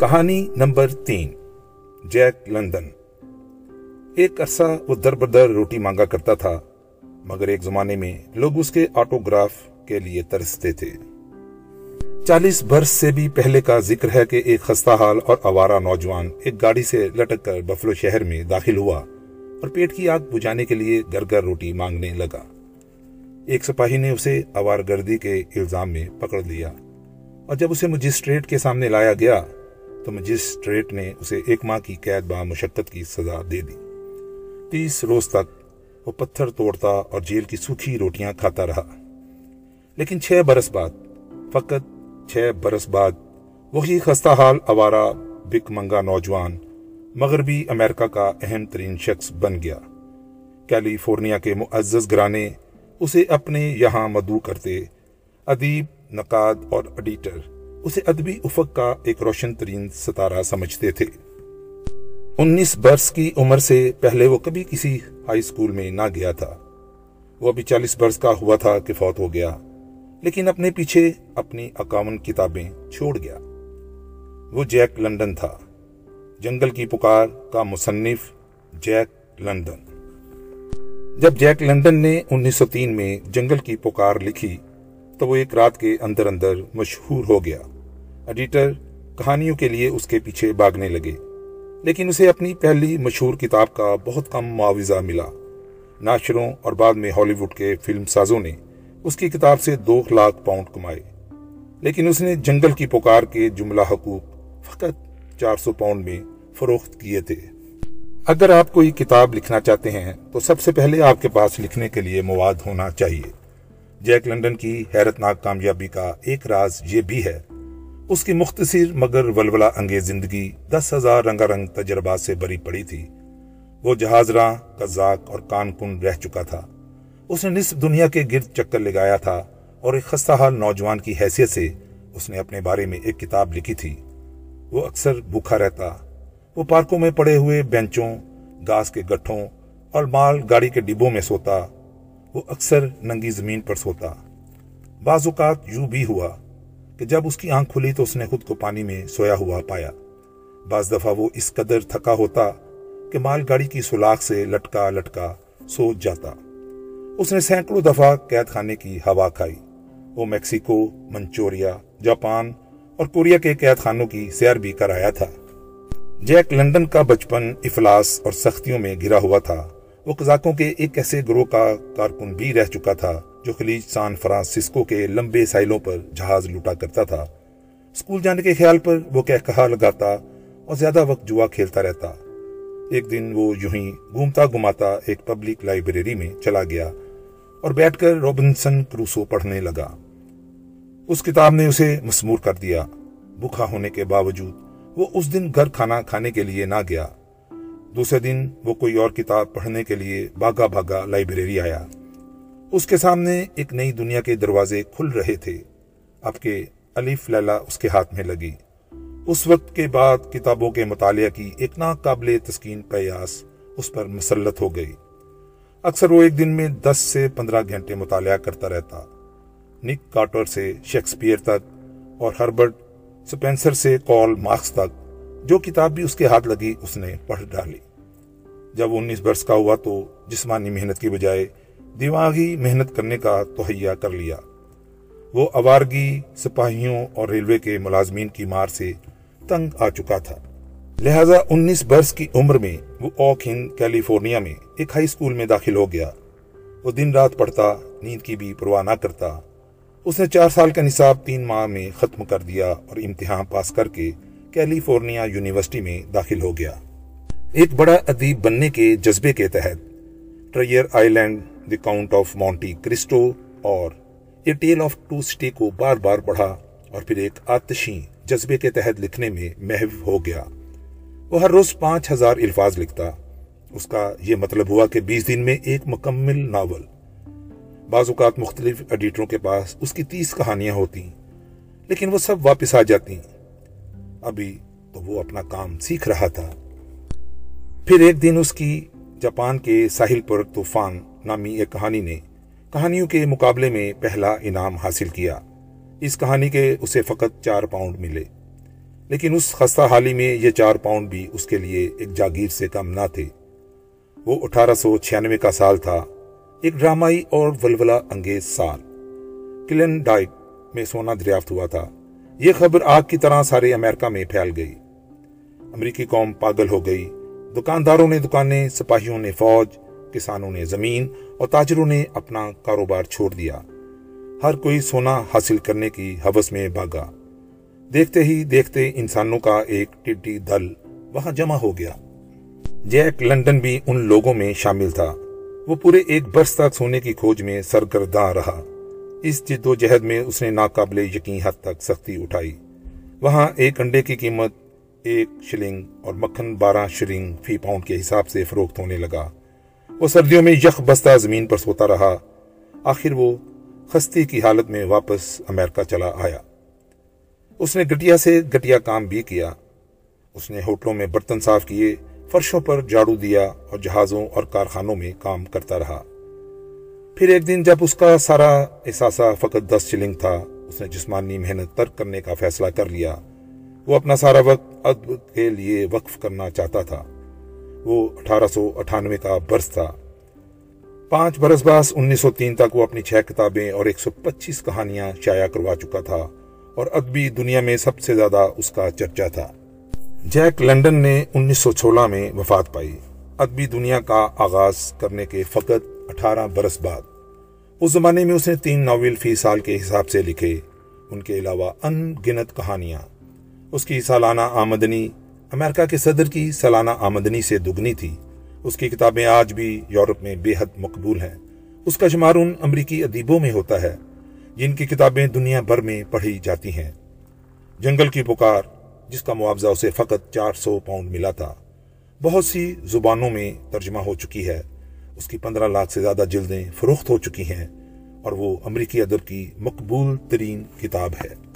کہانی نمبر تین، Jack London. ایک عرصہ وہ در بدر روٹی مانگا کرتا تھا، مگر ایک زمانے میں لوگ اس کے آٹوگراف کے لیے ترستے تھے۔ چالیس برس سے بھی پہلے کا ذکر ہے کہ ایک خستہ حال اور آوارہ نوجوان ایک گاڑی سے لٹک کر بفلو شہر میں داخل ہوا اور پیٹ کی آگ بجھانے کے لیے گر گر روٹی مانگنے لگا۔ ایک سپاہی نے اسے آوار گردی کے الزام میں پکڑ لیا اور جب اسے مجسٹریٹ کے سامنے لایا گیا تو مجسٹریٹ نے اسے ایک ماہ کی قید با مشقت کی سزا دے دی۔ تیس روز تک وہ پتھر توڑتا اور جیل کی سوکھی روٹیاں کھاتا رہا۔ لیکن چھ برس بعد، فقط چھ برس بعد، وہی خستہ حال آوارہ بک منگا نوجوان مغربی امریکہ کا اہم ترین شخص بن گیا۔ کیلیفورنیا کے معزز گرانے اسے اپنے یہاں مدعو کرتے، ادیب، نقاد اور ایڈیٹر۔ اسے ادبی افق کا ایک روشن ترین ستارہ سمجھتے تھے۔ انیس برس کی عمر سے پہلے وہ کبھی کسی ہائی سکول میں نہ گیا تھا۔ وہ ابھی چالیس برس کا ہوا تھا کہ فوت ہو گیا، لیکن اپنے پیچھے اپنی اکاون کتابیں چھوڑ گیا۔ وہ جیک لنڈن تھا۔ جنگل کی پکار کا مصنف جیک لنڈن۔ جب جیک لنڈن نے انیس سو تین میں جنگل کی پکار لکھی تو وہ ایک رات کے اندر اندر مشہور ہو گیا۔ ایڈیٹر کہانیوں کے لیے اس کے پیچھے بھاگنے لگے، لیکن اسے اپنی پہلی مشہور کتاب کا بہت کم معاوضہ ملا۔ ناشروں اور بعد میں ہالی ووڈ کے فلم سازوں نے اس کی کتاب سے دو لاکھ پاؤنڈ کمائے۔ لیکن اس نے جنگل کی پکار کے جملہ حقوق فقط چار سو پاؤنڈ میں فروخت کیے تھے۔ اگر آپ کوئی کتاب لکھنا چاہتے ہیں، تو سب سے پہلے آپ کے پاس لکھنے کے لیے مواد ہونا چاہیے۔ جیک لنڈن کی حیرت ناک کامیابی کا ایک راز یہ بھی ہے۔ اس کی مختصر مگر ولولہ انگیز زندگی دس ہزار رنگا رنگ تجربات سے بری پڑی تھی۔ وہ جہاز راں قزاق اور کان کن رہ چکا تھا۔ اس نے نصف دنیا کے گرد چکر لگایا تھا اور ایک خستہ حال نوجوان کی حیثیت سے اس نے اپنے بارے میں ایک کتاب لکھی تھی۔ وہ اکثر بھوکھا رہتا۔ وہ پارکوں میں پڑے ہوئے بینچوں گاس کے گٹھوں اور مال گاڑی کے ڈبوں میں سوتا۔ وہ اکثر ننگی زمین پر سوتا۔ بعض اوقات یوں بھی ہوا کہ جب اس کی آنکھ کھلی تو اس نے خود کو پانی میں سویا ہوا پایا۔ بعض دفعہ وہ اس قدر تھکا ہوتا کہ مال گاڑی کی سلاخ سے لٹکا لٹکا سو جاتا۔ اس نے سینکڑوں دفعہ قید خانے کی ہوا کھائی۔ وہ میکسیکو، منچوریا، جاپان اور کوریا کے قید خانوں کی سیر بھی کرایا تھا۔ جیک لنڈن کا بچپن افلاس اور سختیوں میں گرا ہوا تھا۔ وہ قزاقوں کے ایک ایسے گروہ کا کارکن بھی رہ چکا تھا، جو خلیج سان فرانسسکو کے لمبے سائلوں پر جہاز لوٹا کرتا تھا۔ اسکول جانے کے خیال پر وہ کہہ کہا لگاتا اور زیادہ وقت جوا کھیلتا رہتا۔ ایک دن وہ یوں ہی گھومتا گھماتا ایک پبلک لائبریری میں چلا گیا اور بیٹھ کر روبنسن کروسو پڑھنے لگا۔ اس کتاب نے اسے مسمور کر دیا۔ بھوکا ہونے کے باوجود وہ اس دن گھر کھانا کھانے کے لیے نہ گیا۔ دوسرے دن وہ کوئی اور کتاب پڑھنے کے لیے بھاگا بھاگا لائبریری آیا۔ اس کے سامنے ایک نئی دنیا کے دروازے کھل رہے تھے۔ اب کے علیف لیلا اس کے ہاتھ میں لگی۔ اس وقت کے بعد کتابوں کے مطالعہ کی ایک ناقابل تسکین پیاس اس پر مسلط ہو گئی۔ اکثر وہ ایک دن میں دس سے پندرہ گھنٹے مطالعہ کرتا رہتا۔ نک کارٹر سے شیکسپیئر تک اور ہربرٹ سپینسر سے کال مارکس تک جو کتاب بھی اس کے ہاتھ لگی، اس نے پڑھ ڈالی۔ جب انیس برس کا ہوا تو جسمانی محنت کی بجائے دماغی محنت کرنے کا توہیا کر لیا۔ وہ اوارگی سپاہیوں اور ریلوے کے ملازمین کی مار سے تنگ آ چکا تھا۔ لہذا انیس برس کی عمر میں وہ اوک ہند، کیلیفورنیا میں ایک ہائی اسکول میں داخل ہو گیا۔ وہ دن رات پڑھتا، نیند کی بھی پرواہ نہ کرتا۔ اس نے چار سال کا نصاب تین ماہ میں ختم کر دیا اور امتحان پاس کر کے کیلیفورنیا یونیورسٹی میں داخل ہو گیا۔ ایک بڑا ادیب بننے کے جذبے کے تحت treasure island the count of Monte Cristo اور a tale of two city کو بار بار پڑھا اور پھر ایک آتشی جذبے کے تحت لکھنے میں محو ہو گیا۔ وہ ہر روز پانچ ہزار الفاظ لکھتا۔ اس کا یہ مطلب ہوا کہ بیس دن میں ایک مکمل ناول۔ بعض اوقات مختلف ایڈیٹروں کے پاس اس کی تیس کہانیاں ہوتی لیکن وہ سب واپس آ جاتی۔ ابھی تو وہ اپنا کام سیکھ رہا تھا۔ پھر ایک دن اس کی جاپان کے ساحل پر طوفان نامی ایک کہانی نے کہانیوں کے مقابلے میں پہلا انعام حاصل کیا۔ اس کہانی کے اسے فقط چار پاؤنڈ ملے۔ لیکن اس خستہ حالی میں یہ چار پاؤنڈ بھی اس کے لیے ایک جاگیر سے کم نہ تھے۔ وہ اٹھارہ سو چھیانوے کا سال تھا۔ ایک ڈرامائی اور ولولہ انگیز سال۔ کلن ڈائٹ میں سونا دریافت ہوا تھا۔ یہ خبر آگ کی طرح سارے امریکہ میں پھیل گئی۔ امریکی قوم پاگل ہو گئی۔ دکانداروں نے دکانیں، سپاہیوں نے فوج، کسانوں نے زمین اور تاجروں نے اپنا کاروبار چھوڑ دیا۔ ہر کوئی سونا حاصل کرنے کی حوث میں بھاگا۔ دیکھتے ہی دیکھتے انسانوں کا ایک ٹڈی دل وہاں جمع ہو گیا۔ جیک لنڈن بھی ان لوگوں میں شامل تھا۔ وہ پورے ایک برس تک سونے کی کھوج میں سرگرداں رہا۔ اس جد و جہد میں اس نے ناقابل یقین حد تک سختی اٹھائی۔ وہاں ایک انڈے کی قیمت ایک شلنگ اور مکھن بارہ شلنگ فی پاؤنڈ کے حساب سے فروخت ہونے لگا۔ وہ سردیوں میں یخ بستہ زمین پر سوتا رہا۔ آخر وہ خستی کی حالت میں واپس امریکہ چلا آیا۔ اس نے گٹیا سے گٹیا کام بھی کیا۔ اس نے ہوٹلوں میں برتن صاف کیے، فرشوں پر جاڑو دیا اور جہازوں اور کارخانوں میں کام کرتا رہا۔ پھر ایک دن جب اس کا سارا احساسہ فقط دس شلنگ تھا، اس نے جسمانی محنت ترک کرنے کا فیصلہ کر لیا۔ وہ اپنا سارا وقت ادب کے لیے وقف کرنا چاہتا تھا۔ وہ اٹھارہ سو اٹھانوے کا برس تھا۔ پانچ برس باس انیس سو تین تک وہ اپنی چھ کتابیں اور ایک سو پچیس کہانیاں شائع کروا چکا تھا اور ادبی دنیا میں سب سے زیادہ اس کا چرچا تھا۔ جیک لنڈن نے انیس سو سولہ میں وفات پائی۔ ادبی دنیا کا آغاز کرنے کے فقط اٹھارہ برس بعد۔ اس زمانے میں اس نے تین ناول فی سال کے حساب سے لکھے، ان کے علاوہ ان گنت کہانیاں۔ اس کی سالانہ آمدنی امریکہ کے صدر کی سالانہ آمدنی سے دگنی تھی۔ اس کی کتابیں آج بھی یورپ میں بے حد مقبول ہیں۔ اس کا شمار ان امریکی ادیبوں میں ہوتا ہے، جن کی کتابیں دنیا بھر میں پڑھی جاتی ہیں۔ جنگل کی پکار، جس کا معاوضہ اسے فقط چار سو پاؤنڈ ملا تھا، بہت سی زبانوں میں ترجمہ ہو چکی ہے۔ اس کی پندرہ لاکھ سے زیادہ جلدیں فروخت ہو چکی ہیں اور وہ امریکی ادب کی مقبول ترین کتاب ہے۔